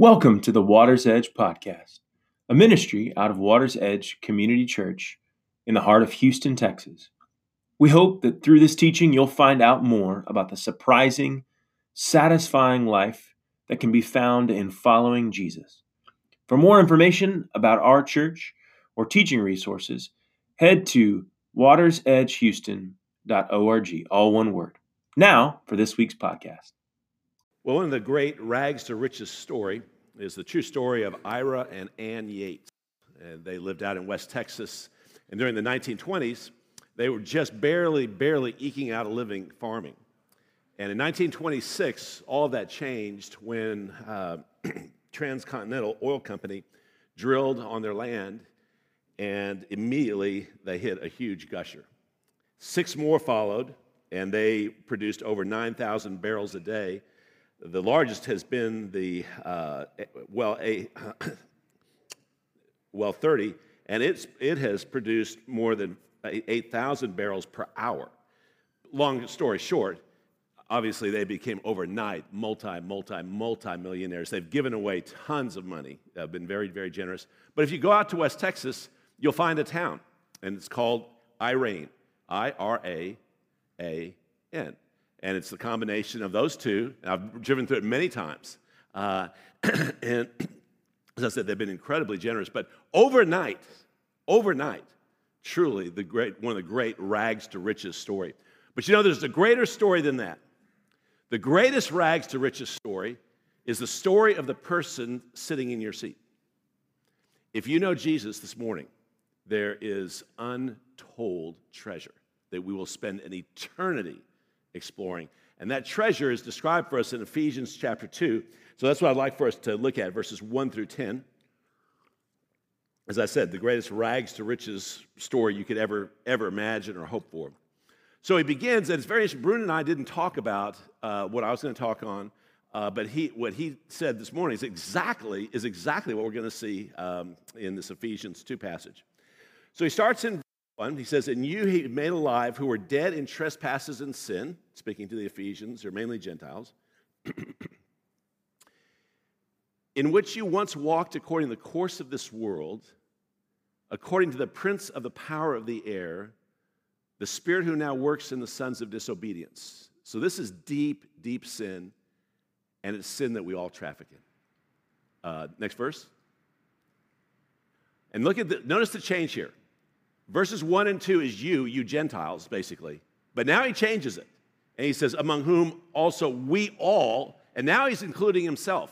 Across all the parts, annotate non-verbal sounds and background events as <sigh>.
Welcome to the Water's Edge Podcast, a ministry out of Water's Edge Community Church in the heart of Houston, Texas. We hope that through this teaching you'll find out more about the surprising, satisfying life that can be found in following Jesus. For more information about our church or teaching resources, head to watersedgehouston.org, all one word. Now for this week's podcast. Well, one of the great rags to riches story is the true story of Ira and Ann Yates. And they lived out in West Texas. And during the 1920s, they were just barely, barely eking out a living farming. And in 1926, all that changed when uh, <clears throat> Transcontinental Oil Company drilled on their land, and immediately they hit a huge gusher. Six more followed, and they produced over 9,000 barrels a day the largest has been the uh, well, a, <coughs> well 30, and it's, it has produced more than 8,000 barrels per hour. Long story short, obviously they became overnight multi, multi, multi millionaires. They've given away tons of money, They've been very, very generous. But if you go out to West Texas, you'll find a town, and it's called Iraan, I R A A N and it's the combination of those two. I've driven through it many times. Uh, <clears throat> and as I said, they've been incredibly generous. But overnight, overnight, truly the great, one of the great rags to riches story. But you know, there's a greater story than that. The greatest rags to riches story is the story of the person sitting in your seat. If you know Jesus this morning, there is untold treasure that we will spend an eternity exploring. And that treasure is described for us in Ephesians chapter 2. So that's what I'd like for us to look at, verses 1 through 10. As I said, the greatest rags to riches story you could ever, ever imagine or hope for. So he begins, and it's very interesting. Bruno and I didn't talk about uh, what I was going to talk on, uh, but he, what he said this morning is exactly, is exactly what we're going to see um, in this Ephesians 2 passage. So he starts in 1, he says, And you he made alive who were dead in trespasses and sin, speaking to the Ephesians, or mainly Gentiles, <clears throat> in which you once walked according to the course of this world, according to the prince of the power of the air, the spirit who now works in the sons of disobedience. So this is deep, deep sin, and it's sin that we all traffic in. Uh, next verse. And look at the, notice the change here. Verses 1 and 2 is you, you Gentiles, basically. But now he changes it. And he says, among whom also we all, and now he's including himself,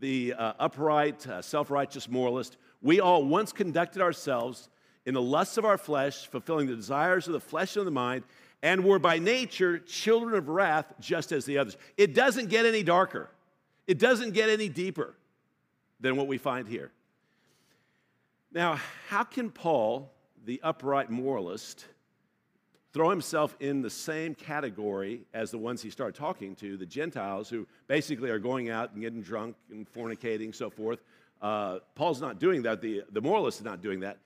the uh, upright, uh, self righteous moralist. We all once conducted ourselves in the lusts of our flesh, fulfilling the desires of the flesh and the mind, and were by nature children of wrath, just as the others. It doesn't get any darker, it doesn't get any deeper than what we find here. Now, how can Paul the upright moralist throw himself in the same category as the ones he started talking to, the Gentiles, who basically are going out and getting drunk and fornicating, so forth. Uh, Paul's not doing that. The, the moralist is not doing that.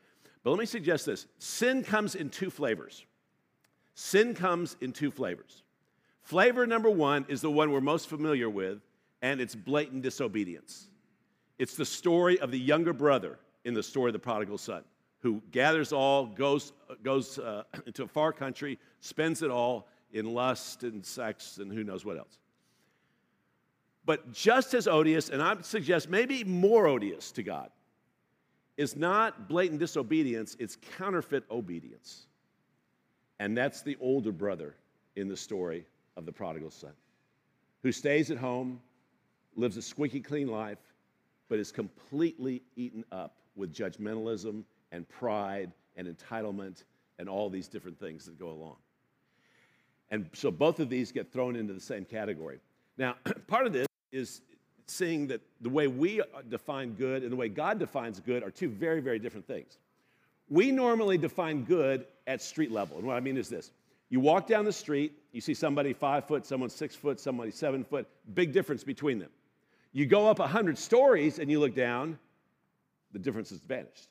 But let me suggest this sin comes in two flavors. Sin comes in two flavors. Flavor number one is the one we're most familiar with, and it's blatant disobedience. It's the story of the younger brother in the story of the prodigal son who gathers all, goes, goes uh, <clears throat> into a far country, spends it all in lust and sex and who knows what else. But just as odious, and I suggest maybe more odious to God, is not blatant disobedience, it's counterfeit obedience. And that's the older brother in the story of the prodigal son, who stays at home, lives a squeaky clean life, but is completely eaten up with judgmentalism and pride and entitlement and all these different things that go along. And so both of these get thrown into the same category. Now, <clears throat> part of this is seeing that the way we define good and the way God defines good are two very, very different things. We normally define good at street level. And what I mean is this you walk down the street, you see somebody five foot, someone six foot, somebody seven foot, big difference between them. You go up a 100 stories and you look down, the difference has vanished.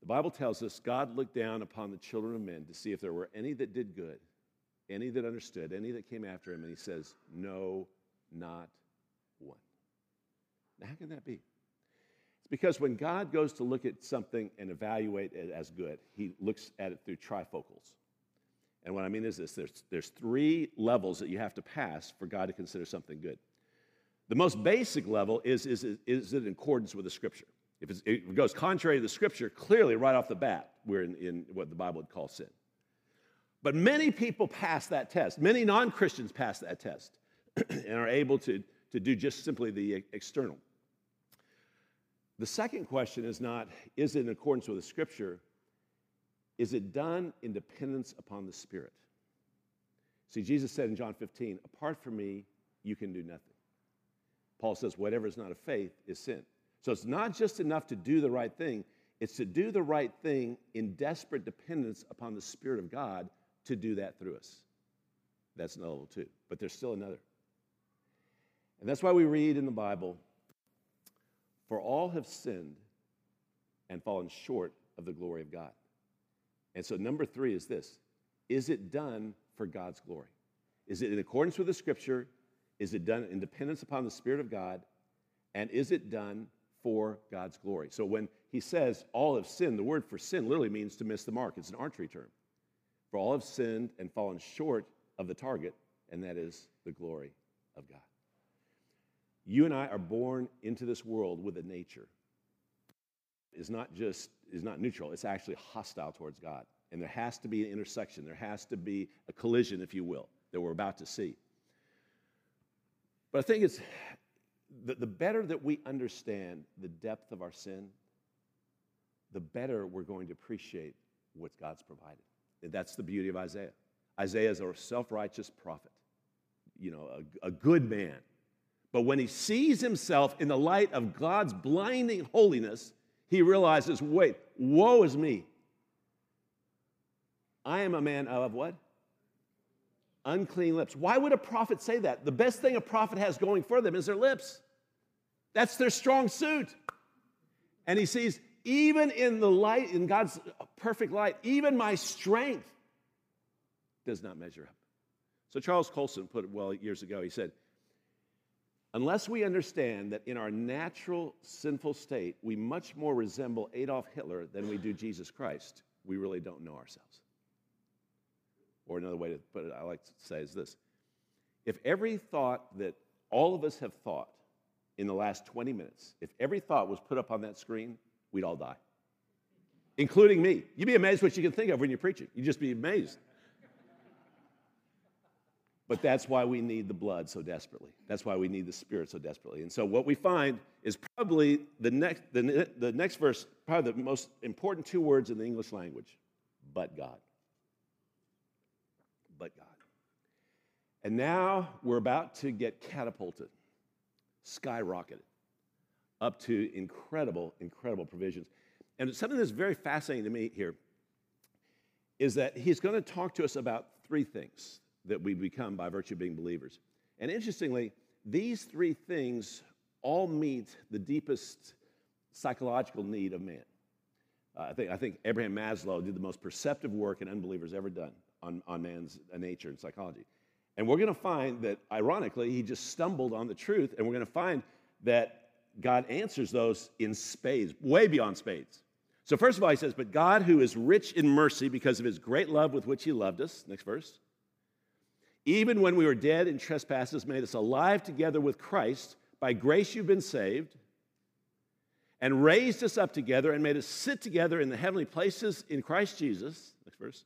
The Bible tells us God looked down upon the children of men to see if there were any that did good, any that understood, any that came after him, and he says, No, not one. Now, how can that be? It's because when God goes to look at something and evaluate it as good, he looks at it through trifocals. And what I mean is this there's, there's three levels that you have to pass for God to consider something good. The most basic level is is, is it in accordance with the scripture? If it goes contrary to the scripture, clearly right off the bat, we're in, in what the Bible would call sin. But many people pass that test. Many non Christians pass that test <clears throat> and are able to, to do just simply the external. The second question is not, is it in accordance with the scripture? Is it done in dependence upon the Spirit? See, Jesus said in John 15, apart from me, you can do nothing. Paul says, whatever is not of faith is sin. So it's not just enough to do the right thing, it's to do the right thing in desperate dependence upon the Spirit of God to do that through us. That's level two. But there's still another. And that's why we read in the Bible For all have sinned and fallen short of the glory of God. And so, number three is this Is it done for God's glory? Is it in accordance with the scripture? Is it done in dependence upon the Spirit of God? And is it done for God's glory. So when he says all have sinned, the word for sin literally means to miss the mark. It's an archery term. For all have sinned and fallen short of the target, and that is the glory of God. You and I are born into this world with a nature. Is not just is not neutral, it's actually hostile towards God. And there has to be an intersection, there has to be a collision, if you will, that we're about to see. But I think it's the, the better that we understand the depth of our sin, the better we're going to appreciate what God's provided. And that's the beauty of Isaiah. Isaiah is a self righteous prophet, you know, a, a good man. But when he sees himself in the light of God's blinding holiness, he realizes wait, woe is me. I am a man of what? Unclean lips. Why would a prophet say that? The best thing a prophet has going for them is their lips. That's their strong suit. And he sees, even in the light, in God's perfect light, even my strength does not measure up. So Charles Colson put it well years ago. He said, Unless we understand that in our natural sinful state, we much more resemble Adolf Hitler than we do Jesus Christ, we really don't know ourselves. Or another way to put it, I like to say is this if every thought that all of us have thought in the last 20 minutes, if every thought was put up on that screen, we'd all die, including me. You'd be amazed what you can think of when you're preaching. You'd just be amazed. But that's why we need the blood so desperately. That's why we need the Spirit so desperately. And so, what we find is probably the next, the, the next verse, probably the most important two words in the English language but God but God. And now we're about to get catapulted, skyrocketed up to incredible, incredible provisions. And something that's very fascinating to me here is that he's going to talk to us about three things that we become by virtue of being believers. And interestingly, these three things all meet the deepest psychological need of man. Uh, I, think, I think Abraham Maslow did the most perceptive work an unbeliever's ever done on, on man's uh, nature and psychology. And we're going to find that, ironically, he just stumbled on the truth, and we're going to find that God answers those in spades, way beyond spades. So, first of all, he says, But God, who is rich in mercy because of his great love with which he loved us, next verse, even when we were dead in trespasses, made us alive together with Christ. By grace you've been saved, and raised us up together and made us sit together in the heavenly places in Christ Jesus. Next verse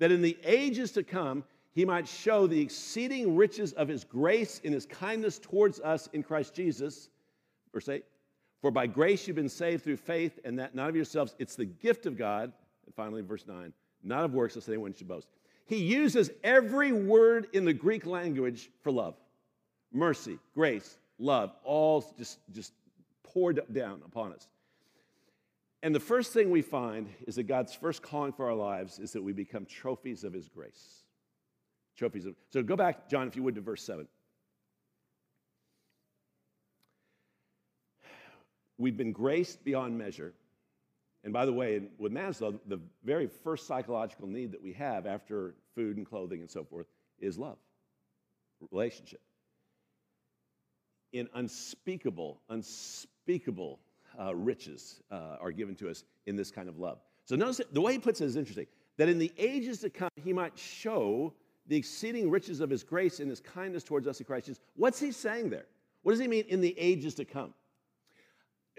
that in the ages to come he might show the exceeding riches of his grace in his kindness towards us in Christ Jesus. Verse 8 For by grace you've been saved through faith, and that not of yourselves, it's the gift of God. And finally, verse 9 Not of works, lest anyone should boast. He uses every word in the Greek language for love mercy, grace, love, all just, just poured down upon us. And the first thing we find is that God's first calling for our lives is that we become trophies of his grace. Trophies of So go back, John, if you would, to verse 7. We've been graced beyond measure. And by the way, with Maslow, the very first psychological need that we have after food and clothing and so forth is love, relationship. in unspeakable, unspeakable uh, riches uh, are given to us in this kind of love. So notice the way he puts it is interesting that in the ages to come, he might show the exceeding riches of his grace and his kindness towards us in Christ Jesus. What's he saying there? What does he mean in the ages to come?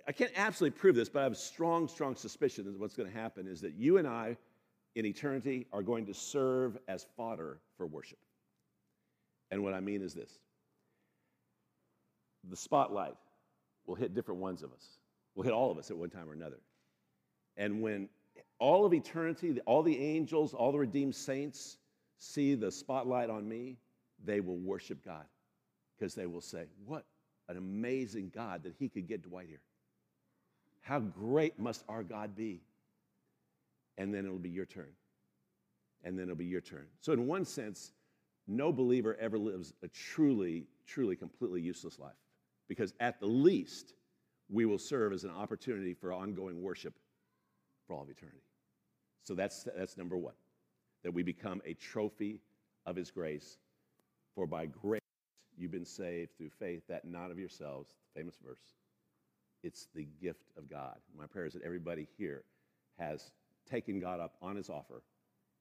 I can't absolutely prove this, but I have a strong, strong suspicion that what's going to happen is that you and I in eternity are going to serve as fodder for worship. And what I mean is this the spotlight will hit different ones of us, will hit all of us at one time or another. And when all of eternity, all the angels, all the redeemed saints see the spotlight on me, they will worship God because they will say, What an amazing God that He could get Dwight here. How great must our God be? And then it'll be your turn. And then it'll be your turn. So, in one sense, no believer ever lives a truly, truly, completely useless life because at the least, we will serve as an opportunity for ongoing worship for all of eternity. So that's, that's number one, that we become a trophy of his grace. For by grace you've been saved through faith, that not of yourselves, famous verse. It's the gift of God. My prayer is that everybody here has taken God up on his offer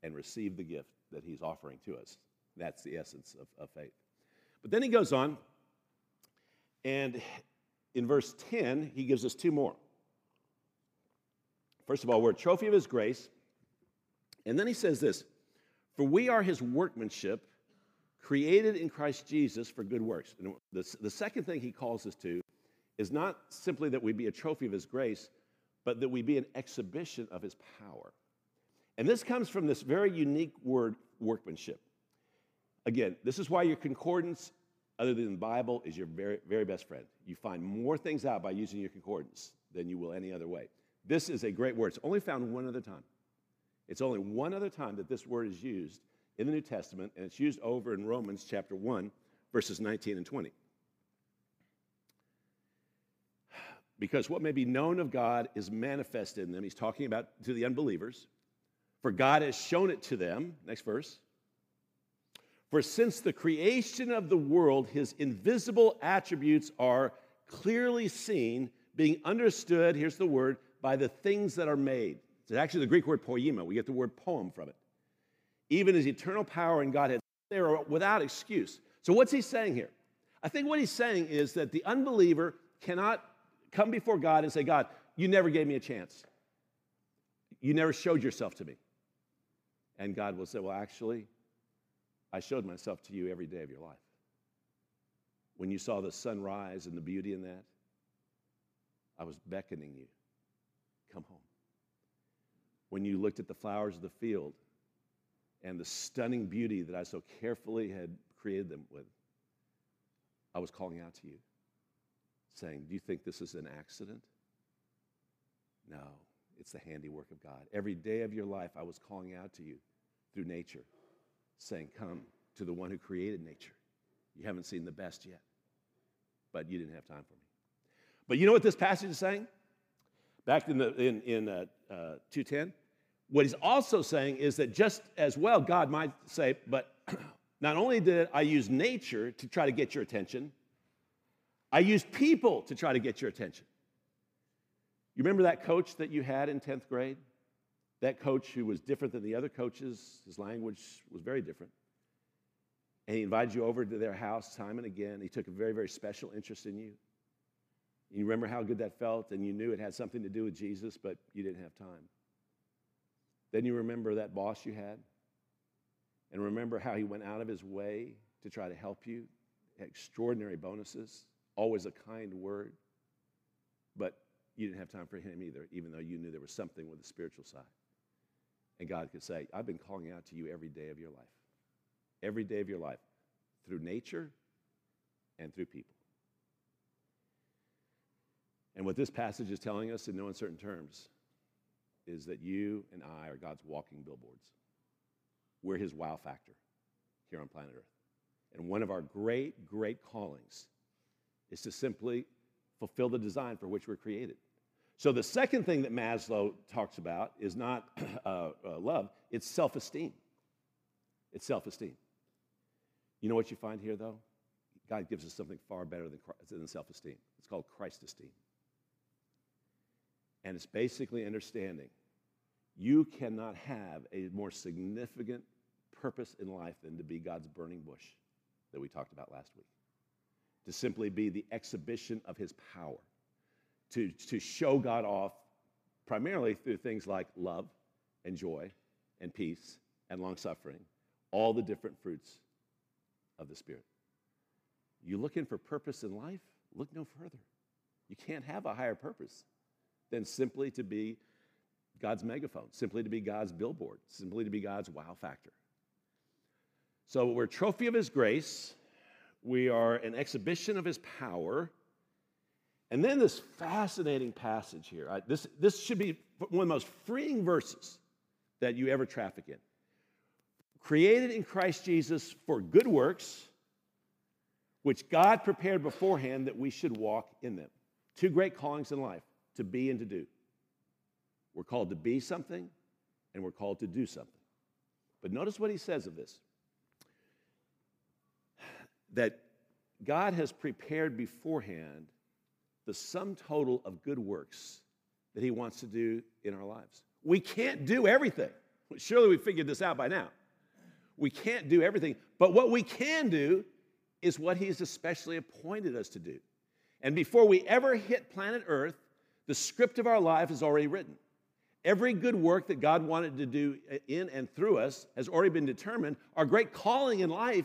and received the gift that he's offering to us. That's the essence of, of faith. But then he goes on, and in verse 10, he gives us two more. First of all, we're a trophy of his grace. And then he says this For we are his workmanship, created in Christ Jesus for good works. And the, the second thing he calls us to is not simply that we be a trophy of his grace, but that we be an exhibition of his power. And this comes from this very unique word, workmanship. Again, this is why your concordance, other than the Bible, is your very, very best friend. You find more things out by using your concordance than you will any other way. This is a great word. It's only found one other time. It's only one other time that this word is used in the New Testament, and it's used over in Romans chapter 1, verses 19 and 20. Because what may be known of God is manifested in them. He's talking about to the unbelievers. For God has shown it to them. Next verse. For since the creation of the world, his invisible attributes are clearly seen, being understood, here's the word, by the things that are made it's actually the Greek word poema. We get the word poem from it. Even his eternal power and Godhead, they are without excuse. So, what's he saying here? I think what he's saying is that the unbeliever cannot come before God and say, God, you never gave me a chance. You never showed yourself to me. And God will say, Well, actually, I showed myself to you every day of your life. When you saw the sunrise and the beauty in that, I was beckoning you. Come home when you looked at the flowers of the field and the stunning beauty that I so carefully had created them with, I was calling out to you, saying, Do you think this is an accident? No, it's the handiwork of God. Every day of your life, I was calling out to you through nature, saying, Come to the one who created nature. You haven't seen the best yet, but you didn't have time for me. But you know what this passage is saying? Back in, the, in, in uh, uh, 210, what he's also saying is that just as well, God might say, but <clears throat> not only did I use nature to try to get your attention, I used people to try to get your attention. You remember that coach that you had in 10th grade? That coach who was different than the other coaches, his language was very different. And he invited you over to their house time and again. He took a very, very special interest in you. You remember how good that felt, and you knew it had something to do with Jesus, but you didn't have time. Then you remember that boss you had, and remember how he went out of his way to try to help you. Extraordinary bonuses, always a kind word, but you didn't have time for him either, even though you knew there was something with the spiritual side. And God could say, I've been calling out to you every day of your life, every day of your life, through nature and through people. And what this passage is telling us in no uncertain terms is that you and I are God's walking billboards. We're his wow factor here on planet Earth. And one of our great, great callings is to simply fulfill the design for which we're created. So, the second thing that Maslow talks about is not <clears throat> uh, uh, love, it's self esteem. It's self esteem. You know what you find here, though? God gives us something far better than, than self esteem. It's called Christ esteem. And it's basically understanding you cannot have a more significant purpose in life than to be God's burning bush that we talked about last week. To simply be the exhibition of his power, to, to show God off primarily through things like love and joy and peace and long suffering, all the different fruits of the Spirit. You looking for purpose in life? Look no further. You can't have a higher purpose than simply to be God's megaphone, simply to be God's billboard, simply to be God's wow factor. So we're a trophy of His grace, we are an exhibition of His power. And then this fascinating passage here. I, this, this should be one of the most freeing verses that you ever traffic in. Created in Christ Jesus for good works, which God prepared beforehand that we should walk in them. Two great callings in life to be and to do. We're called to be something, and we're called to do something. But notice what he says of this that God has prepared beforehand the sum total of good works that he wants to do in our lives. We can't do everything. <laughs> Surely we figured this out by now. We can't do everything, but what we can do is what he's especially appointed us to do. And before we ever hit planet Earth, the script of our life is already written. Every good work that God wanted to do in and through us has already been determined. Our great calling in life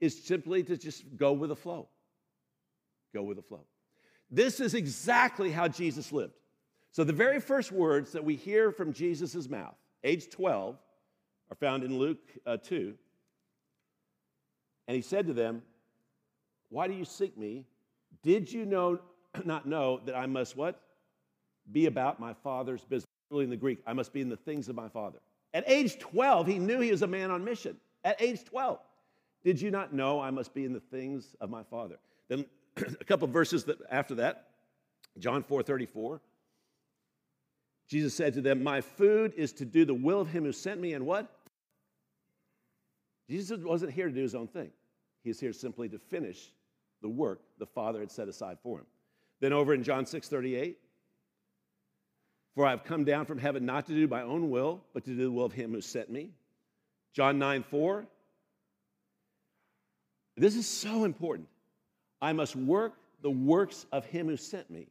is simply to just go with the flow. Go with the flow. This is exactly how Jesus lived. So, the very first words that we hear from Jesus' mouth, age 12, are found in Luke uh, 2. And he said to them, Why do you seek me? Did you know, <clears throat> not know that I must what? be about my father's business. Really, in the Greek, I must be in the things of my father. At age 12, he knew he was a man on mission. At age 12, did you not know I must be in the things of my father? Then <clears throat> a couple verses that, after that, John 4 34. Jesus said to them, My food is to do the will of him who sent me, and what? Jesus wasn't here to do his own thing. He's here simply to finish the work the Father had set aside for him. Then over in John 6 38, for I have come down from heaven not to do my own will, but to do the will of him who sent me. John 9 4. This is so important. I must work the works of him who sent me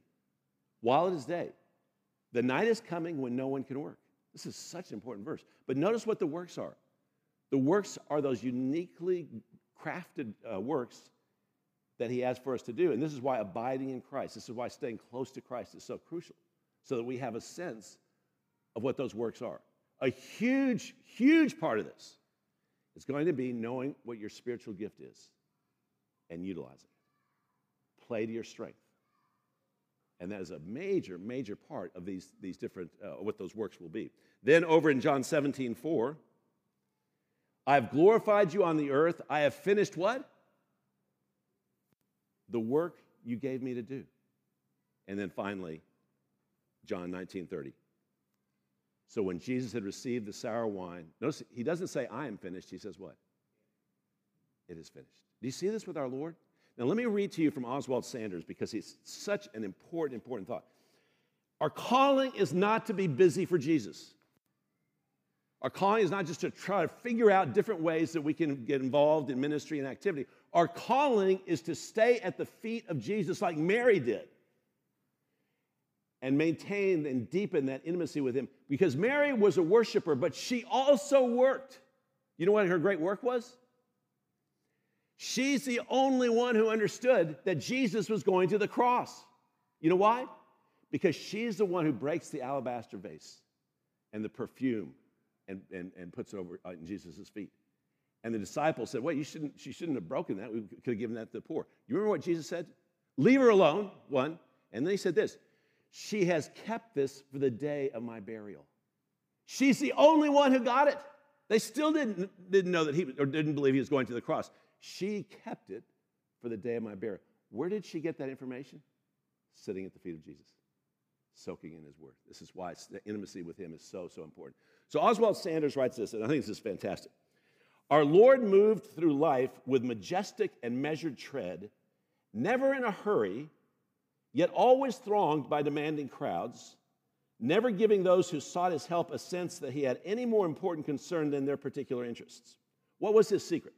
while it is day. The night is coming when no one can work. This is such an important verse. But notice what the works are. The works are those uniquely crafted uh, works that he has for us to do. And this is why abiding in Christ, this is why staying close to Christ is so crucial so that we have a sense of what those works are. A huge, huge part of this is going to be knowing what your spiritual gift is and utilizing it. Play to your strength. And that is a major, major part of these, these different, uh, what those works will be. Then over in John 17, 4, I have glorified you on the earth. I have finished what? The work you gave me to do. And then finally, John 19 30. So when Jesus had received the sour wine, notice he doesn't say, I am finished. He says, What? It is finished. Do you see this with our Lord? Now, let me read to you from Oswald Sanders because it's such an important, important thought. Our calling is not to be busy for Jesus. Our calling is not just to try to figure out different ways that we can get involved in ministry and activity. Our calling is to stay at the feet of Jesus like Mary did and maintain and deepen that intimacy with him because Mary was a worshiper, but she also worked. You know what her great work was? She's the only one who understood that Jesus was going to the cross. You know why? Because she's the one who breaks the alabaster vase and the perfume and, and, and puts it over uh, in Jesus' feet. And the disciples said, Wait, you shouldn't, she shouldn't have broken that. We could have given that to the poor. You remember what Jesus said? Leave her alone, one. And then he said this she has kept this for the day of my burial. She's the only one who got it. They still didn't, didn't know that he or didn't believe he was going to the cross. She kept it for the day of my burial. Where did she get that information? Sitting at the feet of Jesus, soaking in his word. This is why the intimacy with him is so, so important. So Oswald Sanders writes this, and I think this is fantastic. Our Lord moved through life with majestic and measured tread, never in a hurry, yet always thronged by demanding crowds, never giving those who sought his help a sense that he had any more important concern than their particular interests. What was his secret?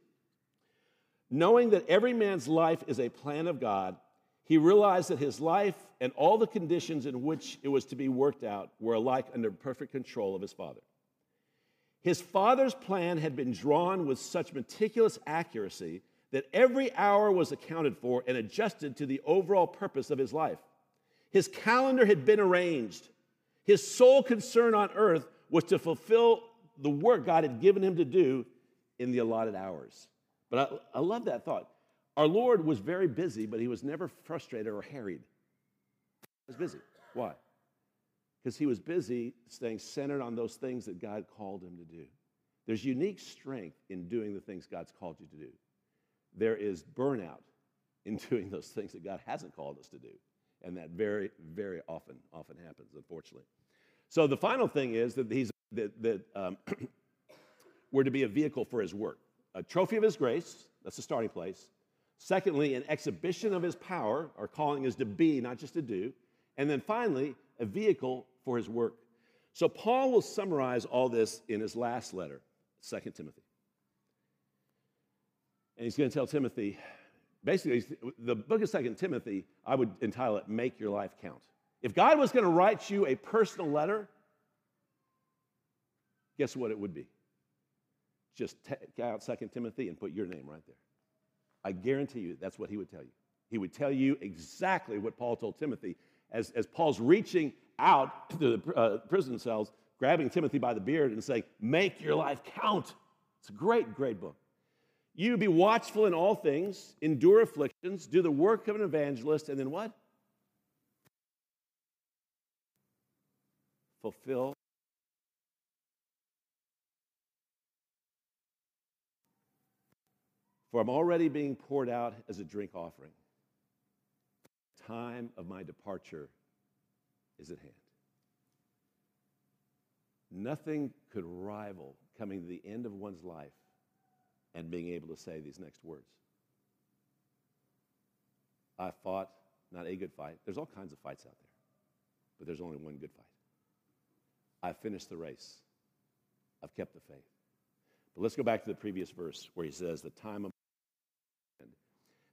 Knowing that every man's life is a plan of God, he realized that his life and all the conditions in which it was to be worked out were alike under perfect control of his Father. His father's plan had been drawn with such meticulous accuracy that every hour was accounted for and adjusted to the overall purpose of his life. His calendar had been arranged. His sole concern on earth was to fulfill the work God had given him to do in the allotted hours. But I, I love that thought. Our Lord was very busy, but he was never frustrated or harried. He was busy. Why? because he was busy staying centered on those things that God called him to do. There's unique strength in doing the things God's called you to do. There is burnout in <laughs> doing those things that God hasn't called us to do. And that very, very often, often happens, unfortunately. So the final thing is that he's that, that um, <clears throat> we're to be a vehicle for his work. A trophy of his grace, that's the starting place. Secondly, an exhibition of his power. Our calling is to be, not just to do. And then finally, a vehicle for his work. So Paul will summarize all this in his last letter, 2 Timothy. And he's going to tell Timothy, basically, the book of 2 Timothy, I would entitle it Make Your Life Count. If God was going to write you a personal letter, guess what it would be? Just take out 2 Timothy and put your name right there. I guarantee you that's what he would tell you. He would tell you exactly what Paul told Timothy as, as Paul's reaching out to the uh, prison cells, grabbing Timothy by the beard and saying, Make your life count. It's a great, great book. You be watchful in all things, endure afflictions, do the work of an evangelist, and then what? Fulfill. For I'm already being poured out as a drink offering The time of my departure is at hand. Nothing could rival coming to the end of one's life and being able to say these next words. I fought not a good fight. There's all kinds of fights out there, but there's only one good fight. I finished the race. I've kept the faith. But let's go back to the previous verse where he says, The time of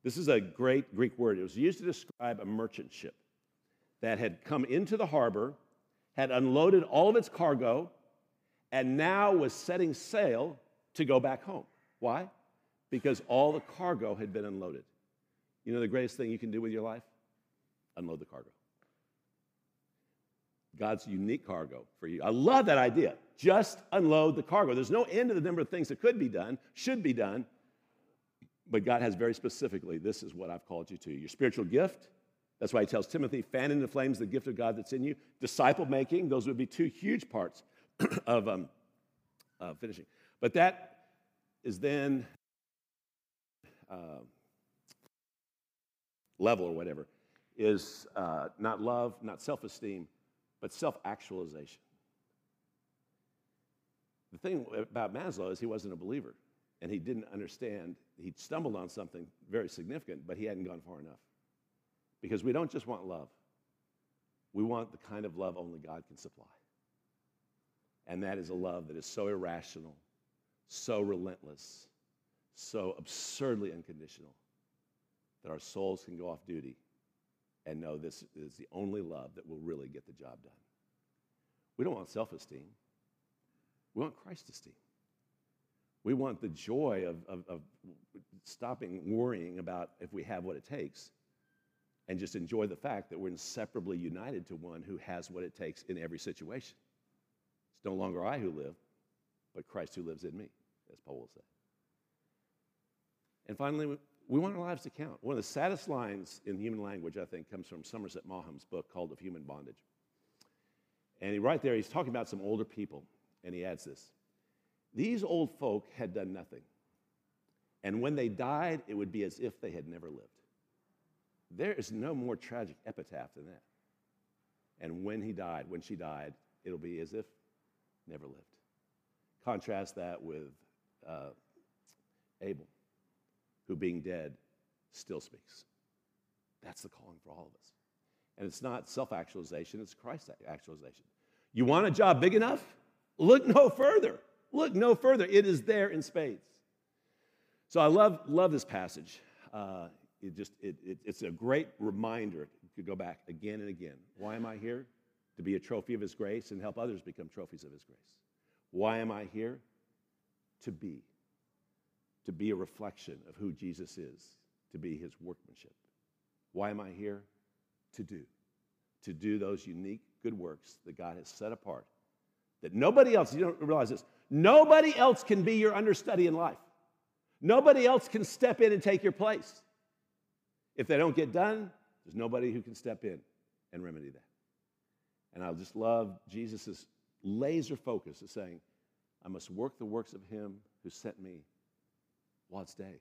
this is a great Greek word. It was used to describe a merchant ship that had come into the harbor, had unloaded all of its cargo, and now was setting sail to go back home. Why? Because all the cargo had been unloaded. You know the greatest thing you can do with your life? Unload the cargo. God's unique cargo for you. I love that idea. Just unload the cargo. There's no end to the number of things that could be done, should be done, but God has very specifically, this is what I've called you to. Your spiritual gift, that's why he tells Timothy, fan into flames the gift of God that's in you. Disciple making, those would be two huge parts <clears throat> of um, uh, finishing. But that is then uh, level or whatever, is uh, not love, not self esteem, but self actualization. The thing about Maslow is he wasn't a believer and he didn't understand. He'd stumbled on something very significant, but he hadn't gone far enough. Because we don't just want love, we want the kind of love only God can supply. And that is a love that is so irrational, so relentless, so absurdly unconditional that our souls can go off duty and know this is the only love that will really get the job done. We don't want self esteem, we want Christ esteem. We want the joy of, of, of, stopping worrying about if we have what it takes and just enjoy the fact that we're inseparably united to one who has what it takes in every situation. It's no longer I who live, but Christ who lives in me, as Paul will say. And finally, we want our lives to count. One of the saddest lines in human language, I think, comes from Somerset Maugham's book called Of Human Bondage. And he, right there, he's talking about some older people, and he adds this these old folk had done nothing. And when they died, it would be as if they had never lived. There is no more tragic epitaph than that. And when he died, when she died, it'll be as if never lived. Contrast that with uh, Abel, who being dead still speaks. That's the calling for all of us. And it's not self actualization, it's Christ actualization. You want a job big enough? Look no further. Look no further. It is there in spades. So I love, love this passage. Uh, it just, it, it, it's a great reminder to go back again and again. Why am I here? To be a trophy of His grace and help others become trophies of His grace. Why am I here? To be. To be a reflection of who Jesus is, to be His workmanship. Why am I here? To do. To do those unique good works that God has set apart. That nobody else, you don't realize this, nobody else can be your understudy in life. Nobody else can step in and take your place. If they don't get done, there's nobody who can step in and remedy that. And I just love Jesus' laser focus of saying, I must work the works of him who sent me while it's day,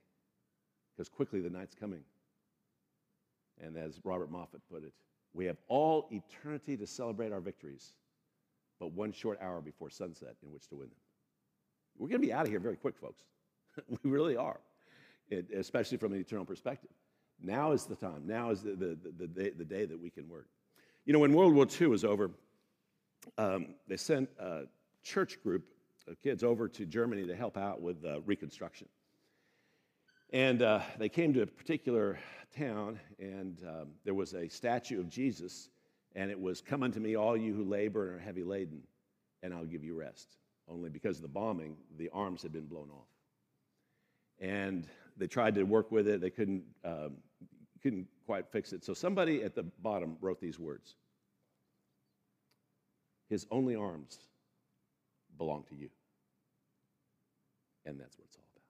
because quickly the night's coming. And as Robert Moffat put it, we have all eternity to celebrate our victories, but one short hour before sunset in which to win them. We're going to be out of here very quick, folks. <laughs> we really are, it, especially from an eternal perspective. Now is the time. Now is the, the, the, day, the day that we can work. You know, when World War II was over, um, they sent a church group of kids over to Germany to help out with uh, reconstruction. And uh, they came to a particular town, and um, there was a statue of Jesus, and it was, Come unto me, all you who labor and are heavy laden, and I'll give you rest. Only because of the bombing, the arms had been blown off. And they tried to work with it, they couldn't, um, couldn't quite fix it. So somebody at the bottom wrote these words His only arms belong to you. And that's what it's all about.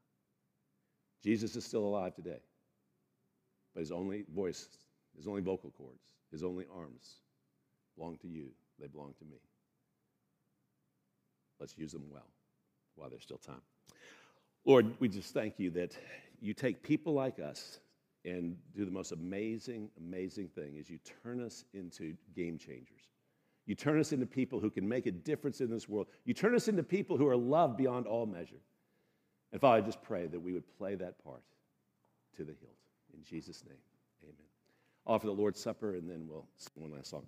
Jesus is still alive today, but his only voice, his only vocal cords, his only arms belong to you. They belong to me. Let's use them well while there's still time. Lord, we just thank you that you take people like us and do the most amazing, amazing thing is you turn us into game changers. You turn us into people who can make a difference in this world. You turn us into people who are loved beyond all measure. And Father, I just pray that we would play that part to the hilt. In Jesus' name, amen. Offer the Lord's Supper and then we'll sing one last song.